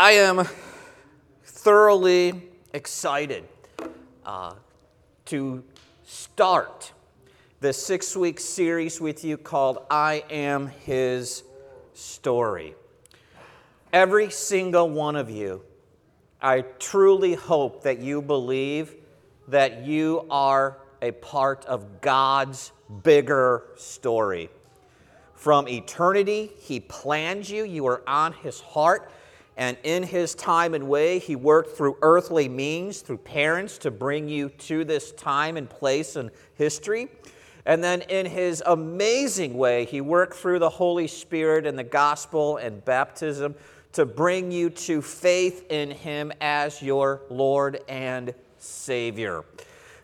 I am thoroughly excited uh, to start the six week series with you called I Am His Story. Every single one of you, I truly hope that you believe that you are a part of God's bigger story. From eternity, He planned you, you are on His heart. And in His time and way, He worked through earthly means, through parents, to bring you to this time and place and history. And then in His amazing way, He worked through the Holy Spirit and the gospel and baptism to bring you to faith in Him as your Lord and Savior.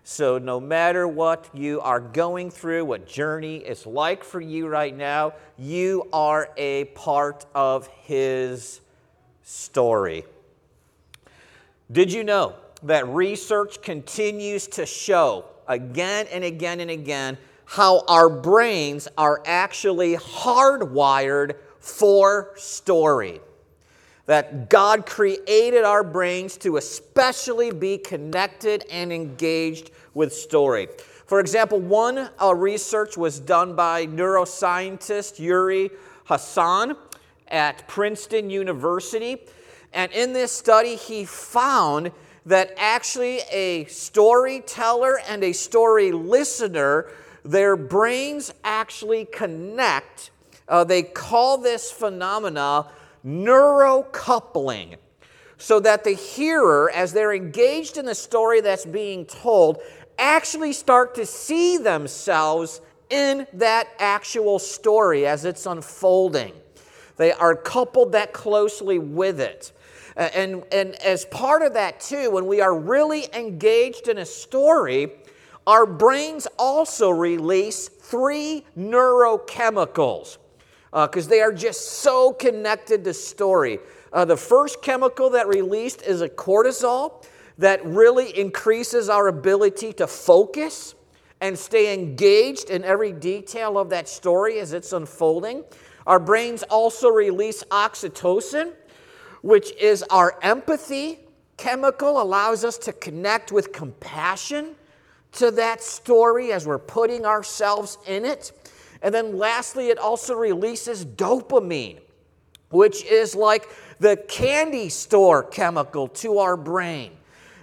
So, no matter what you are going through, what journey is like for you right now, you are a part of His story. Did you know that research continues to show again and again and again how our brains are actually hardwired for story? that God created our brains to especially be connected and engaged with story. For example, one uh, research was done by neuroscientist Uri Hasson at Princeton University. And in this study, he found that actually a storyteller and a story listener, their brains actually connect. Uh, they call this phenomena neurocoupling so that the hearer, as they're engaged in the story that's being told, actually start to see themselves in that actual story as it's unfolding. They are coupled that closely with it. And, and as part of that, too, when we are really engaged in a story, our brains also release three neurochemicals because uh, they are just so connected to story. Uh, the first chemical that released is a cortisol that really increases our ability to focus and stay engaged in every detail of that story as it's unfolding. Our brains also release oxytocin, which is our empathy chemical, allows us to connect with compassion to that story as we're putting ourselves in it. And then lastly, it also releases dopamine, which is like the candy store chemical to our brain.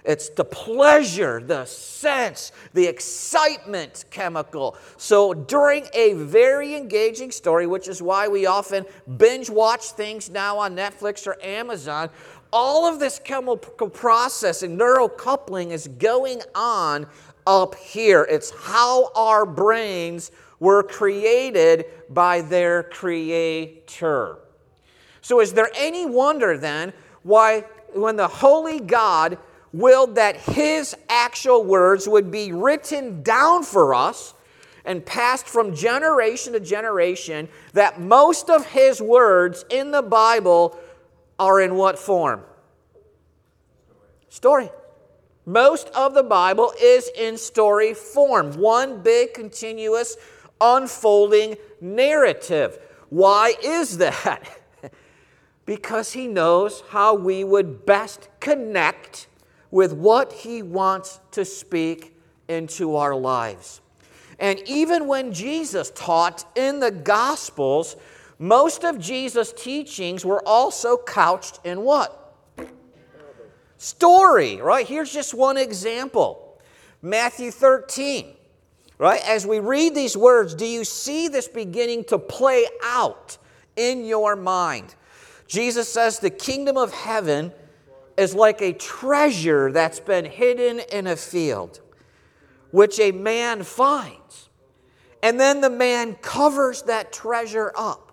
It's the pleasure, the sense, the excitement chemical. So, during a very engaging story, which is why we often binge watch things now on Netflix or Amazon, all of this chemical process processing, neurocoupling is going on up here. It's how our brains were created by their Creator. So, is there any wonder then why, when the Holy God willed that His actual words would be written down for us and passed from generation to generation, that most of His words in the Bible are in what form? Story. Most of the Bible is in story form, one big continuous unfolding narrative. Why is that? because he knows how we would best connect with what he wants to speak into our lives. And even when Jesus taught in the Gospels, most of Jesus' teachings were also couched in what? Story, right? Here's just one example Matthew 13. Right? As we read these words, do you see this beginning to play out in your mind? Jesus says the kingdom of heaven is like a treasure that's been hidden in a field, which a man finds. And then the man covers that treasure up.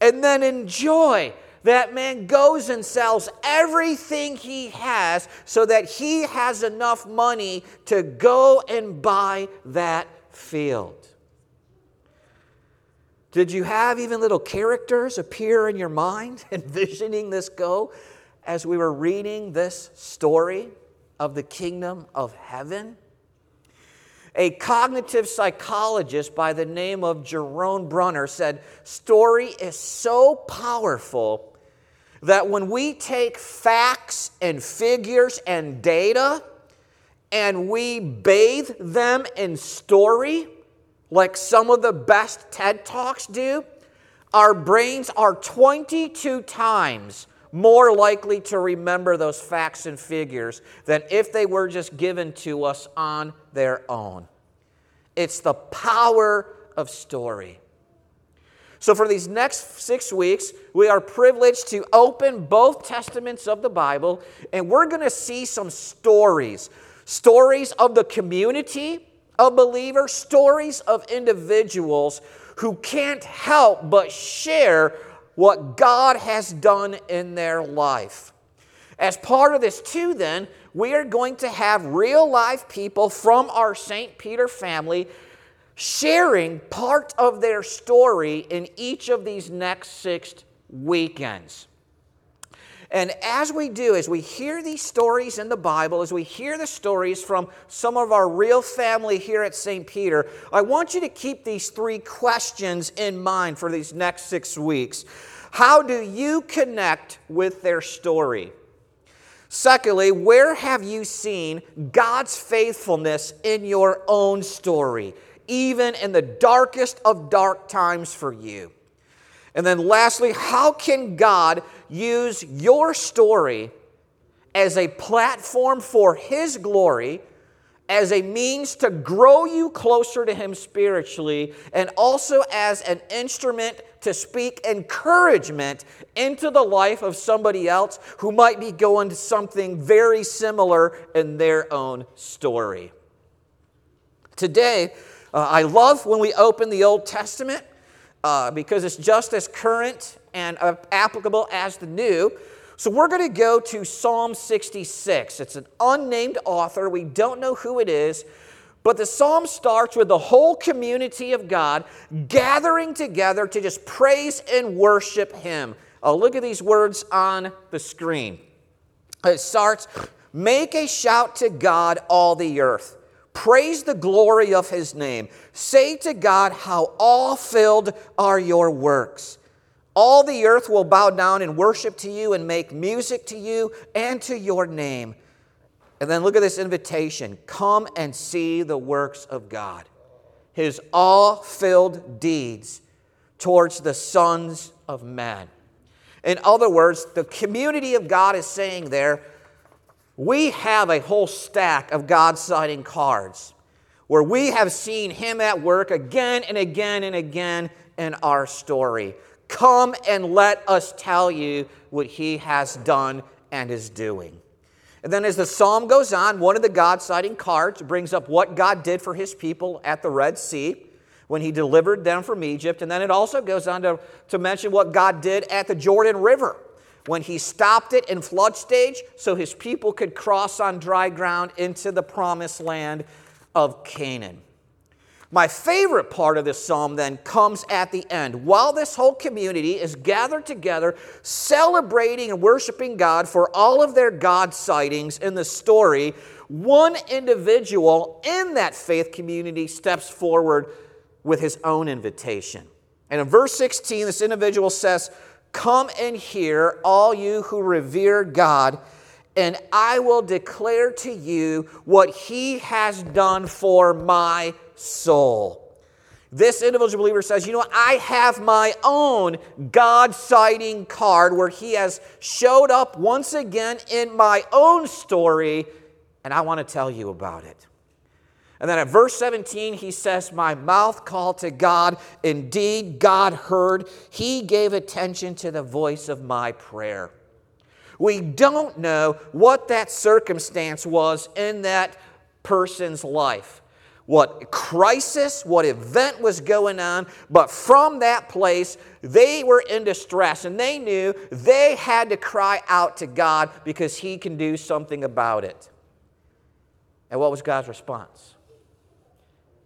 And then in joy, that man goes and sells everything he has so that he has enough money to go and buy that field. Did you have even little characters appear in your mind, envisioning this go as we were reading this story of the kingdom of heaven? A cognitive psychologist by the name of Jerome Bruner said, Story is so powerful that when we take facts and figures and data and we bathe them in story, like some of the best TED Talks do, our brains are 22 times more likely to remember those facts and figures than if they were just given to us on their own. It's the power of story. So, for these next six weeks, we are privileged to open both testaments of the Bible, and we're going to see some stories stories of the community of believers, stories of individuals who can't help but share what God has done in their life. As part of this, too, then, we are going to have real life people from our St. Peter family sharing part of their story in each of these next six weekends. And as we do, as we hear these stories in the Bible, as we hear the stories from some of our real family here at St. Peter, I want you to keep these three questions in mind for these next six weeks. How do you connect with their story? Secondly, where have you seen God's faithfulness in your own story? even in the darkest of dark times for you. And then lastly, how can God use your story as a platform for His glory, as a means to grow you closer to Him spiritually, and also as an instrument to speak encouragement into the life of somebody else who might be going to something very similar in their own story? Today, uh, I love when we open the Old Testament uh, because it's just as current and uh, applicable as the New. So we're going to go to Psalm 66. It's an unnamed author. We don't know who it is. But the psalm starts with the whole community of God gathering together to just praise and worship Him. Uh, look at these words on the screen. It starts Make a shout to God, all the earth. Praise the glory of his name. Say to God, How all filled are your works. All the earth will bow down and worship to you and make music to you and to your name. And then look at this invitation come and see the works of God, his all filled deeds towards the sons of men. In other words, the community of God is saying there, we have a whole stack of God sighting cards where we have seen Him at work again and again and again in our story. Come and let us tell you what He has done and is doing. And then, as the psalm goes on, one of the God sighting cards brings up what God did for His people at the Red Sea when He delivered them from Egypt. And then it also goes on to, to mention what God did at the Jordan River when he stopped it in flood stage so his people could cross on dry ground into the promised land of Canaan. My favorite part of this psalm then comes at the end. While this whole community is gathered together, celebrating and worshiping God for all of their God sightings in the story, one individual in that faith community steps forward with his own invitation. And in verse 16, this individual says, Come and hear, all you who revere God, and I will declare to you what he has done for my soul. This individual believer says, You know, what? I have my own God sighting card where he has showed up once again in my own story, and I want to tell you about it. And then at verse 17, he says, My mouth called to God. Indeed, God heard. He gave attention to the voice of my prayer. We don't know what that circumstance was in that person's life, what crisis, what event was going on, but from that place, they were in distress and they knew they had to cry out to God because He can do something about it. And what was God's response?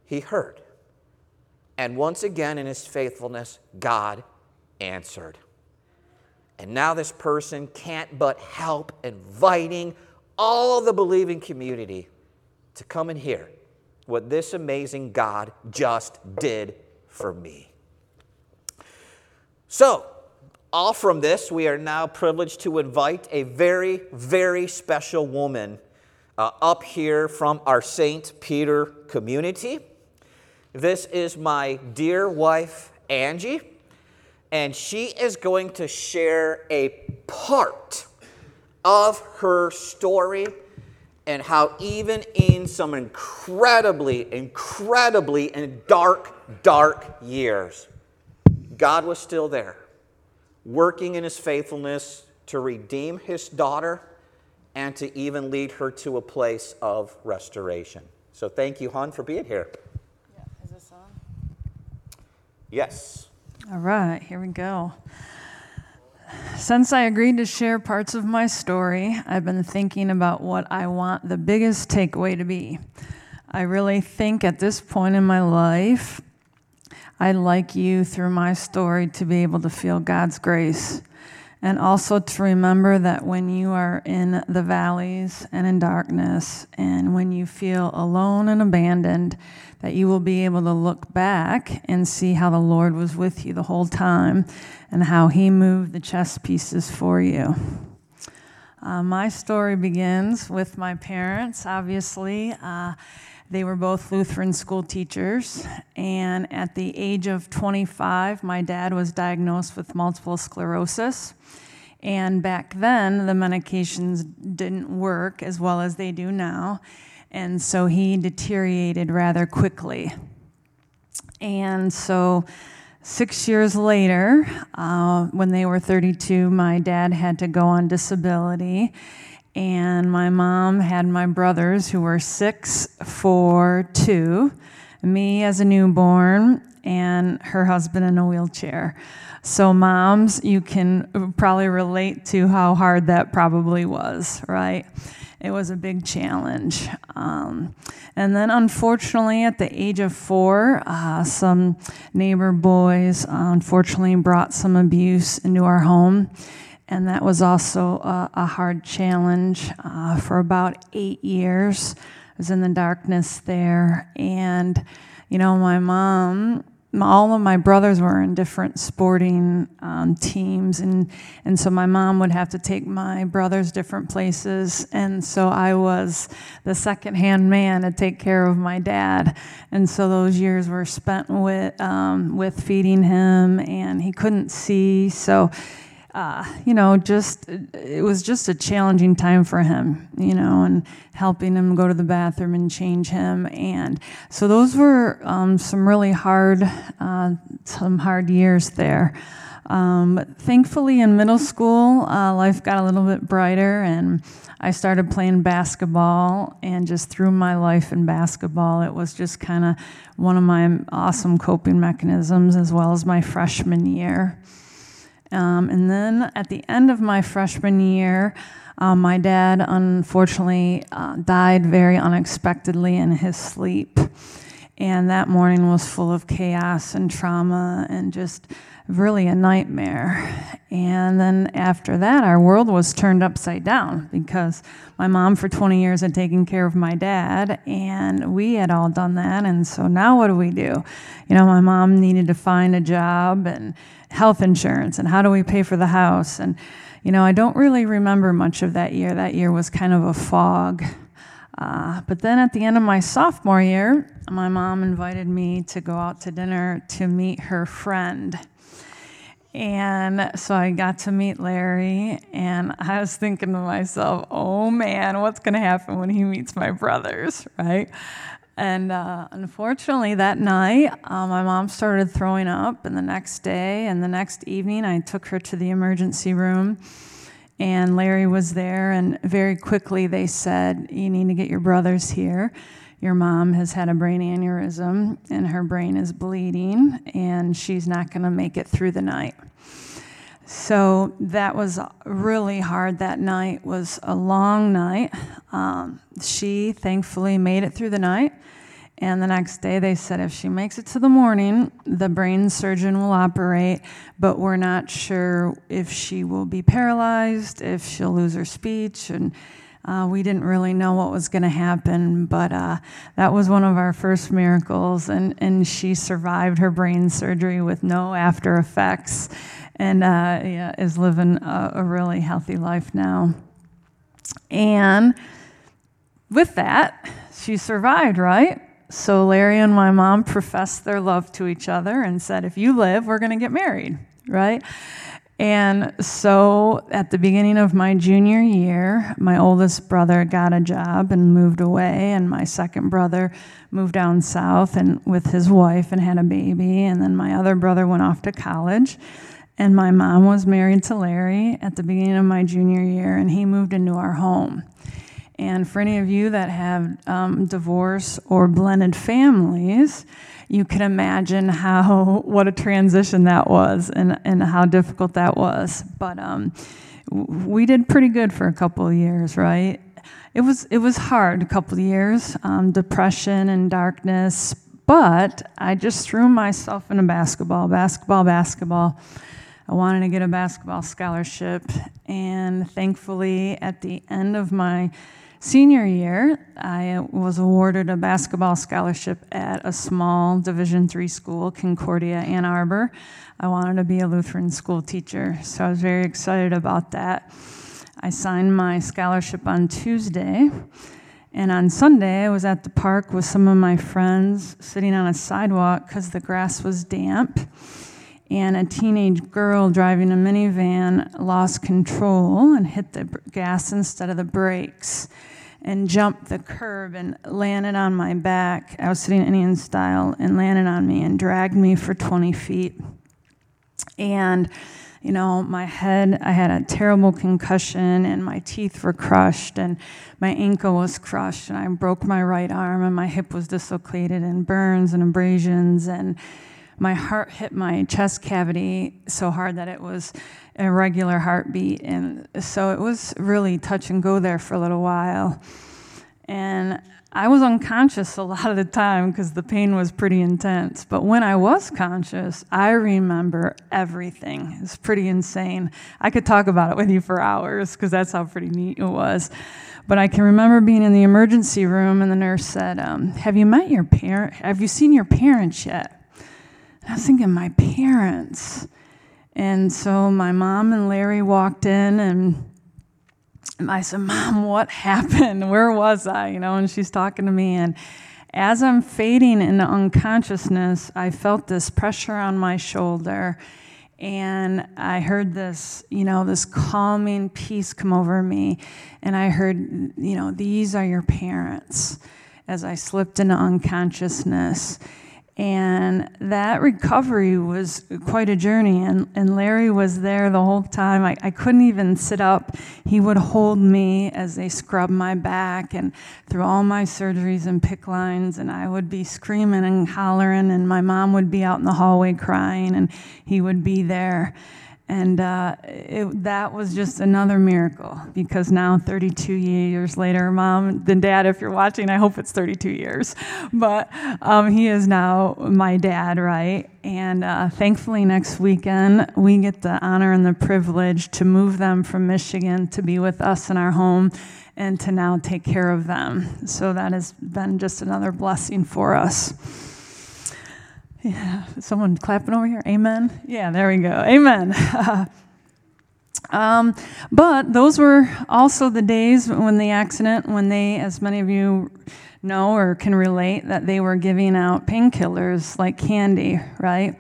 he heard. And once again, in his faithfulness, God answered. And now this person can't but help inviting all the believing community to come and hear what this amazing God just did for me. So, all from this, we are now privileged to invite a very, very special woman uh, up here from our St. Peter community. This is my dear wife, Angie, and she is going to share a part of her story and how, even in some incredibly, incredibly, and dark, dark years, God was still there, working in his faithfulness to redeem his daughter and to even lead her to a place of restoration. So, thank you, Hun, for being here. Yeah, is this on? Yes. All right, here we go. Since I agreed to share parts of my story, I've been thinking about what I want the biggest takeaway to be. I really think at this point in my life, I'd like you through my story to be able to feel God's grace and also to remember that when you are in the valleys and in darkness and when you feel alone and abandoned, that you will be able to look back and see how the Lord was with you the whole time and how He moved the chess pieces for you. Uh, my story begins with my parents, obviously. Uh, they were both Lutheran school teachers, and at the age of 25, my dad was diagnosed with multiple sclerosis. And back then, the medications didn't work as well as they do now. And so he deteriorated rather quickly. And so, six years later, uh, when they were 32, my dad had to go on disability. And my mom had my brothers who were six, four, two, me as a newborn, and her husband in a wheelchair. So, moms, you can probably relate to how hard that probably was, right? It was a big challenge. Um, and then, unfortunately, at the age of four, uh, some neighbor boys uh, unfortunately brought some abuse into our home. And that was also a, a hard challenge uh, for about eight years. I was in the darkness there. And, you know, my mom all of my brothers were in different sporting um, teams, and, and so my mom would have to take my brothers different places, and so I was the second-hand man to take care of my dad, and so those years were spent with um, with feeding him, and he couldn't see, so uh, you know, just it was just a challenging time for him, you know, and helping him go to the bathroom and change him, and so those were um, some really hard, uh, some hard years there. Um, but thankfully, in middle school, uh, life got a little bit brighter, and I started playing basketball. And just through my life in basketball, it was just kind of one of my awesome coping mechanisms, as well as my freshman year. Um, and then at the end of my freshman year, um, my dad unfortunately uh, died very unexpectedly in his sleep. And that morning was full of chaos and trauma and just really a nightmare. And then after that, our world was turned upside down because my mom, for 20 years, had taken care of my dad, and we had all done that. And so now what do we do? You know, my mom needed to find a job and health insurance, and how do we pay for the house? And, you know, I don't really remember much of that year. That year was kind of a fog. Uh, but then at the end of my sophomore year, my mom invited me to go out to dinner to meet her friend. And so I got to meet Larry, and I was thinking to myself, oh man, what's going to happen when he meets my brothers, right? And uh, unfortunately, that night, uh, my mom started throwing up, and the next day and the next evening, I took her to the emergency room. And Larry was there, and very quickly they said, You need to get your brothers here. Your mom has had a brain aneurysm, and her brain is bleeding, and she's not going to make it through the night. So that was really hard. That night was a long night. Um, she thankfully made it through the night. And the next day, they said if she makes it to the morning, the brain surgeon will operate, but we're not sure if she will be paralyzed, if she'll lose her speech. And uh, we didn't really know what was going to happen, but uh, that was one of our first miracles. And, and she survived her brain surgery with no after effects. and uh, yeah, is living a, a really healthy life now. And with that, she survived, right? So Larry and my mom professed their love to each other and said, if you live, we're going to get married, right? And so at the beginning of my junior year, my oldest brother got a job and moved away, and my second brother moved down south and with his wife and had a baby, and then my other brother went off to college. And my mom was married to Larry at the beginning of my junior year, and he moved into our home. And for any of you that have um, divorce or blended families, you can imagine how what a transition that was and, and how difficult that was. But um, we did pretty good for a couple of years, right? It was it was hard a couple of years, um, depression and darkness. But I just threw myself into basketball, basketball, basketball. I wanted to get a basketball scholarship, and thankfully, at the end of my Senior year, I was awarded a basketball scholarship at a small Division three school, Concordia, Ann Arbor. I wanted to be a Lutheran school teacher, so I was very excited about that. I signed my scholarship on Tuesday, and on Sunday, I was at the park with some of my friends sitting on a sidewalk because the grass was damp. And a teenage girl driving a minivan lost control and hit the gas instead of the brakes and jumped the curb and landed on my back. I was sitting Indian style and landed on me and dragged me for 20 feet. And, you know, my head, I had a terrible concussion and my teeth were crushed and my ankle was crushed and I broke my right arm and my hip was dislocated and burns and abrasions and my heart hit my chest cavity so hard that it was a regular heartbeat. And so it was really touch and go there for a little while. And I was unconscious a lot of the time because the pain was pretty intense. But when I was conscious, I remember everything. It's pretty insane. I could talk about it with you for hours because that's how pretty neat it was. But I can remember being in the emergency room and the nurse said, um, "Have you met your parent? Have you seen your parents yet?" And I was thinking, "My parents." And so my mom and Larry walked in and I said, Mom, what happened? Where was I? You know, and she's talking to me. And as I'm fading into unconsciousness, I felt this pressure on my shoulder. And I heard this, you know, this calming peace come over me. And I heard, you know, these are your parents as I slipped into unconsciousness. And that recovery was quite a journey. And, and Larry was there the whole time. I, I couldn't even sit up. He would hold me as they scrubbed my back and through all my surgeries and PICC lines. And I would be screaming and hollering, and my mom would be out in the hallway crying, and he would be there. And uh, it, that was just another miracle because now, 32 years later, mom and dad, if you're watching, I hope it's 32 years. But um, he is now my dad, right? And uh, thankfully, next weekend, we get the honor and the privilege to move them from Michigan to be with us in our home and to now take care of them. So that has been just another blessing for us. Yeah, someone clapping over here. Amen. Yeah, there we go. Amen. um, but those were also the days when the accident, when they, as many of you know or can relate, that they were giving out painkillers like candy, right?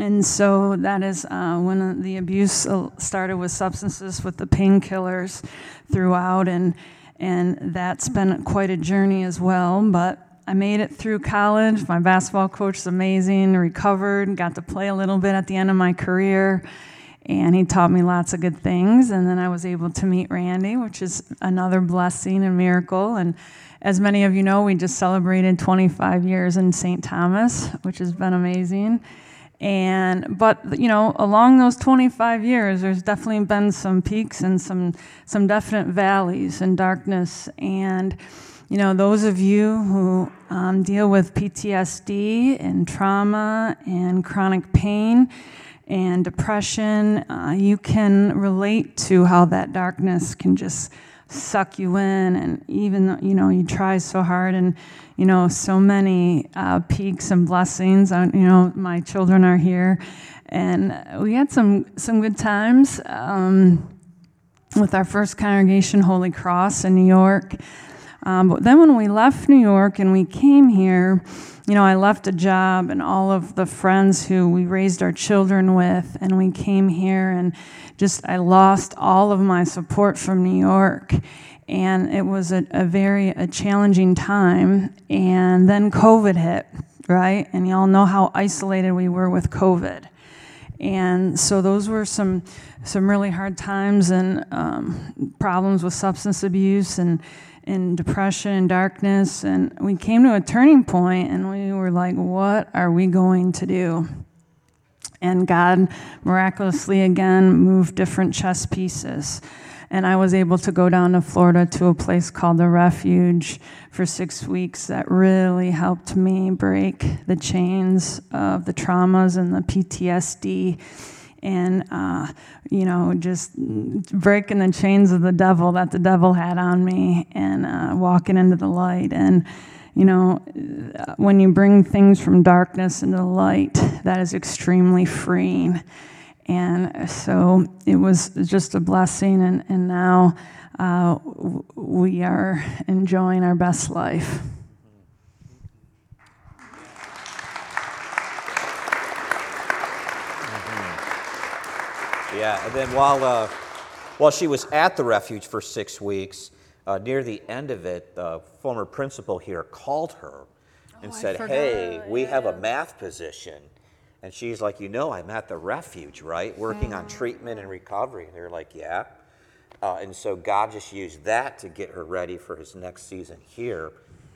And so that is uh, when the abuse uh, started with substances, with the painkillers throughout, and and that's been quite a journey as well. But I made it through college. My basketball coach is amazing, recovered, got to play a little bit at the end of my career, and he taught me lots of good things. And then I was able to meet Randy, which is another blessing and miracle. And as many of you know, we just celebrated 25 years in St. Thomas, which has been amazing. And but you know, along those 25 years, there's definitely been some peaks and some some definite valleys and darkness and you know, those of you who um, deal with PTSD and trauma and chronic pain and depression, uh, you can relate to how that darkness can just suck you in. And even though, you know, you try so hard and, you know, so many uh, peaks and blessings. Uh, you know, my children are here and we had some some good times um, with our first congregation, Holy Cross in New York. Um, but then when we left New York and we came here, you know, I left a job and all of the friends who we raised our children with, and we came here and just I lost all of my support from New York. And it was a, a very a challenging time. And then COVID hit, right? And y'all know how isolated we were with COVID. And so those were some some really hard times and um, problems with substance abuse and and depression and darkness. And we came to a turning point and we were like, what are we going to do? And God miraculously again moved different chess pieces. And I was able to go down to Florida to a place called the Refuge for six weeks that really helped me break the chains of the traumas and the PTSD and uh, you know just breaking the chains of the devil that the devil had on me and uh, walking into the light. And you know when you bring things from darkness into the light that is extremely freeing. And so it was just a blessing and, and now uh, we are enjoying our best life Yeah, and then while, uh, while she was at the refuge for six weeks, uh, near the end of it, the former principal here called her and Oh, said, Hey, we have a math position. And she's like, You know, I'm at the refuge, right? Working Mm. on treatment and recovery. And they're like, Yeah. Uh, and so God just used that to get her ready for his next season here.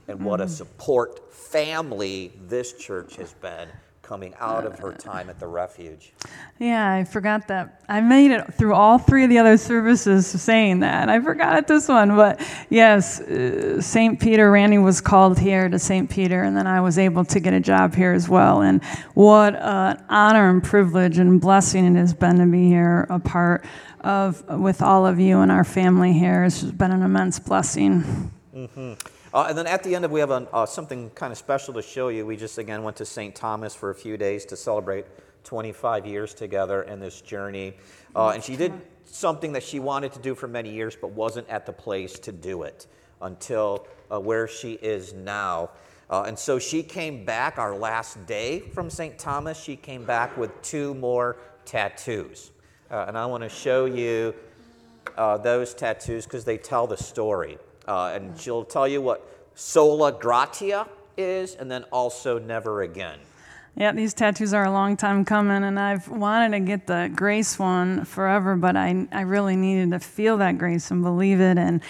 And what Mm. a support family this church has been coming out of her time at the refuge. Yeah, I forgot that. I made it through all three of the other services saying that. I forgot it this one, but yes, uh, St. Peter, Randy was called here to St. Peter, and then I was able to get a job here as well. And what an honor and privilege and blessing it has been to be here, a part of with all of you and our family here. It's just been an immense blessing. Uh, and then at the end of we have a, uh, something kind of special to show you. We just again went to St. Thomas for a few days to celebrate 25 years together in this journey. Uh, and she did something that she wanted to do for many years, but wasn't at the place to do it until uh, where she is now. Uh, and so she came back our last day from St. Thomas. She came back with two more tattoos. Uh, and I want to show you those tattoos because they tell the story. Uh, and she'll tell you what sola gratia is, and then also never again. Yeah, these tattoos are a long time coming, and I've wanted to get the grace one forever, but I, I really needed to feel that grace and believe it, and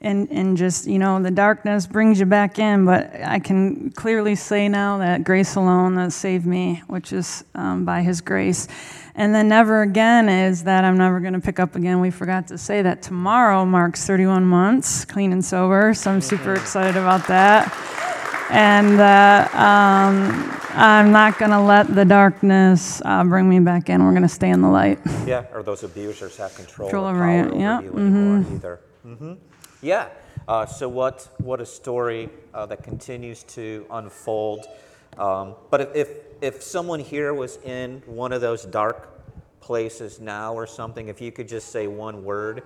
and and just you know the darkness brings you back in, but I can clearly say now that grace alone that saved me, which is um, by His grace. And then never again is that I'm never going to pick up again. We forgot to say that tomorrow marks 31 months clean and sober, so I'm super excited about that and uh, um, I'm not going to let the darkness uh, bring me back in. We're going to stay in the light. Yeah, or those abusers have control, Control over you, over yeah, anymore either. Mm-hmm. Yeah. Uh, so what? What a story uh, that continues to unfold. Um, but if, if if someone here was in one of those dark places now or something, if you could just say one word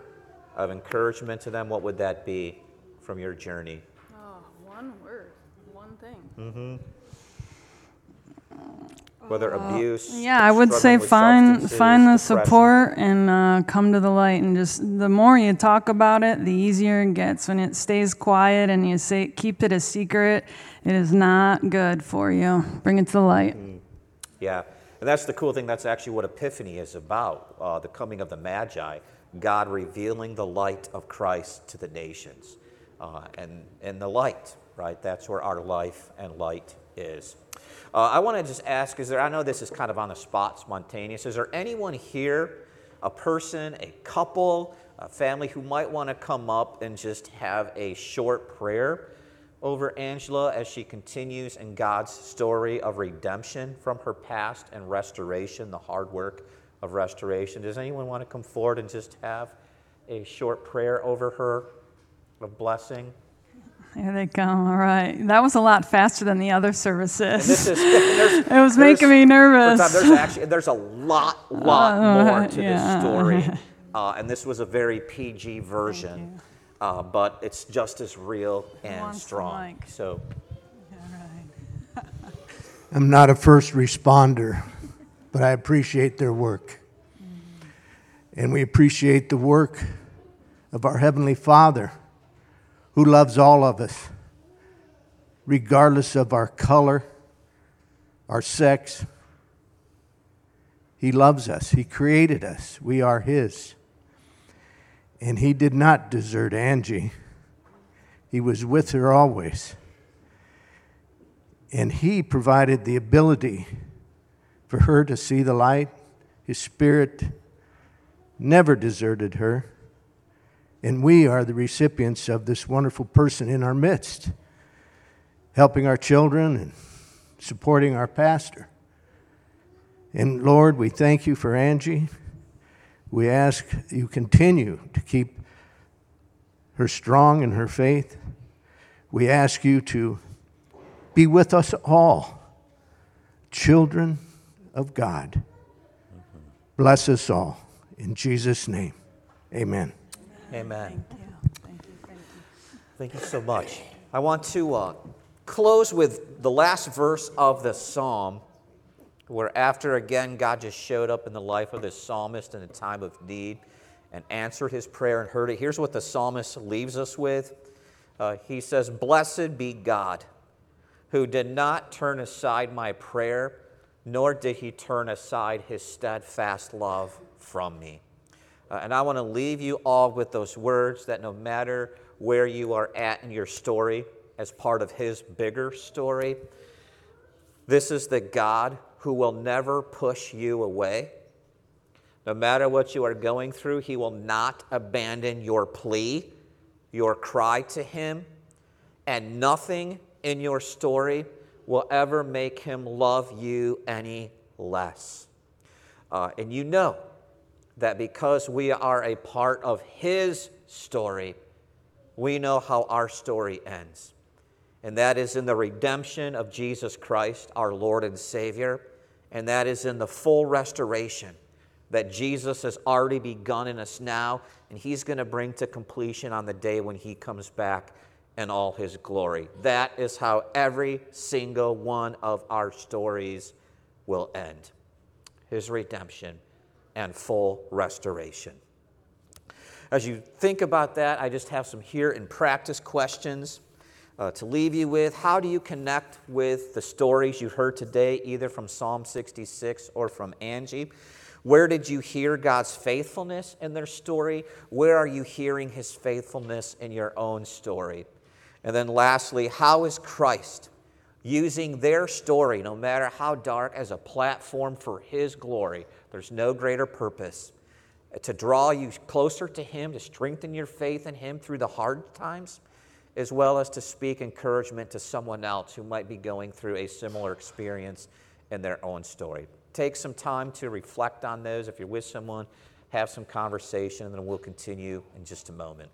of encouragement to them, what would that be from your journey? Oh, one word, one thing. Mm-hmm. Whether abuse. Yeah, I would say find find the depression. support and uh, come to the light. And just the more you talk about it, the easier it gets. When it stays quiet and you say keep it a secret, it is not good for you. Bring it to the light. Yeah, and that's the cool thing. That's actually what Epiphany is about uh, the coming of the Magi, God revealing the light of Christ to the nations. Uh, and, and the light, right? That's where our life and light is. Uh, I want to just ask is there, I know this is kind of on the spot, spontaneous. Is there anyone here, a person, a couple, a family who might want to come up and just have a short prayer over Angela as she continues in God's story of redemption from her past and restoration, the hard work of restoration. Does anyone want to come forward and just have a short prayer over her of blessing? Here they come. All right. That was a lot faster than the other services. This Is, it was making me nervous. time, There's actually there's a lot, lot Uh, more to yeah. this story, uh, and this was a very PG version, uh, but it's just as real and strong. mic? So, I'm not a first responder, but I appreciate their work. And we appreciate the work of our Heavenly Father who loves all of us, regardless of our color, our sex. He loves us, He created us, we are His. And He did not desert Angie, He was with her always. And He provided the ability for her to see the light. His Spirit never deserted her. And we are the recipients of this wonderful person in our midst, helping our children and supporting our pastor. And Lord, we thank you for Angie. We ask you continue to keep her strong in her faith. We ask you to be with us all, children of God. Bless us all. In Jesus' name, amen. Amen. Thank you Thank you. Thank you. Thank you so much. I want to uh, close with the last verse of the psalm, where after again God just showed up in the life of this psalmist in a time of need and answered his prayer and heard it. Here's what the psalmist leaves us with uh, He says, Blessed be God, who did not turn aside my prayer, nor did he turn aside his steadfast love from me. Uh, and I want to leave you all with those words that no matter where you are at in your story, as part of His bigger story, this is the God who will never push you away. No matter what you are going through, He will not abandon your plea, your cry to Him, and nothing in your story will ever make Him love you any less. Uh, and you know that because we are a part of His story, we know how our story ends. And that is in the redemption of Jesus Christ, our Lord and Savior. And that is in the full restoration that Jesus has already begun in us now, and He's going to bring to completion on the day when He comes back in all His glory. That is how every single one of our stories will end His redemption and full restoration. As you think about that, I just have some here in practice questions uh, to leave you with. How do you connect with the stories you heard today, either from Psalm 66 or from Angie? Where did you hear God's faithfulness in their story? Where are you hearing his faithfulness in your own story? And then lastly, how is Christ using their story, no matter how dark, as a platform for his glory? There's no greater purpose to draw you closer to Him, to strengthen your faith in Him through the hard times, as well as to speak encouragement to someone else who might be going through a similar experience in their own story. Take some time to reflect on those. If you're with someone, have some conversation, and then we'll continue in just a moment.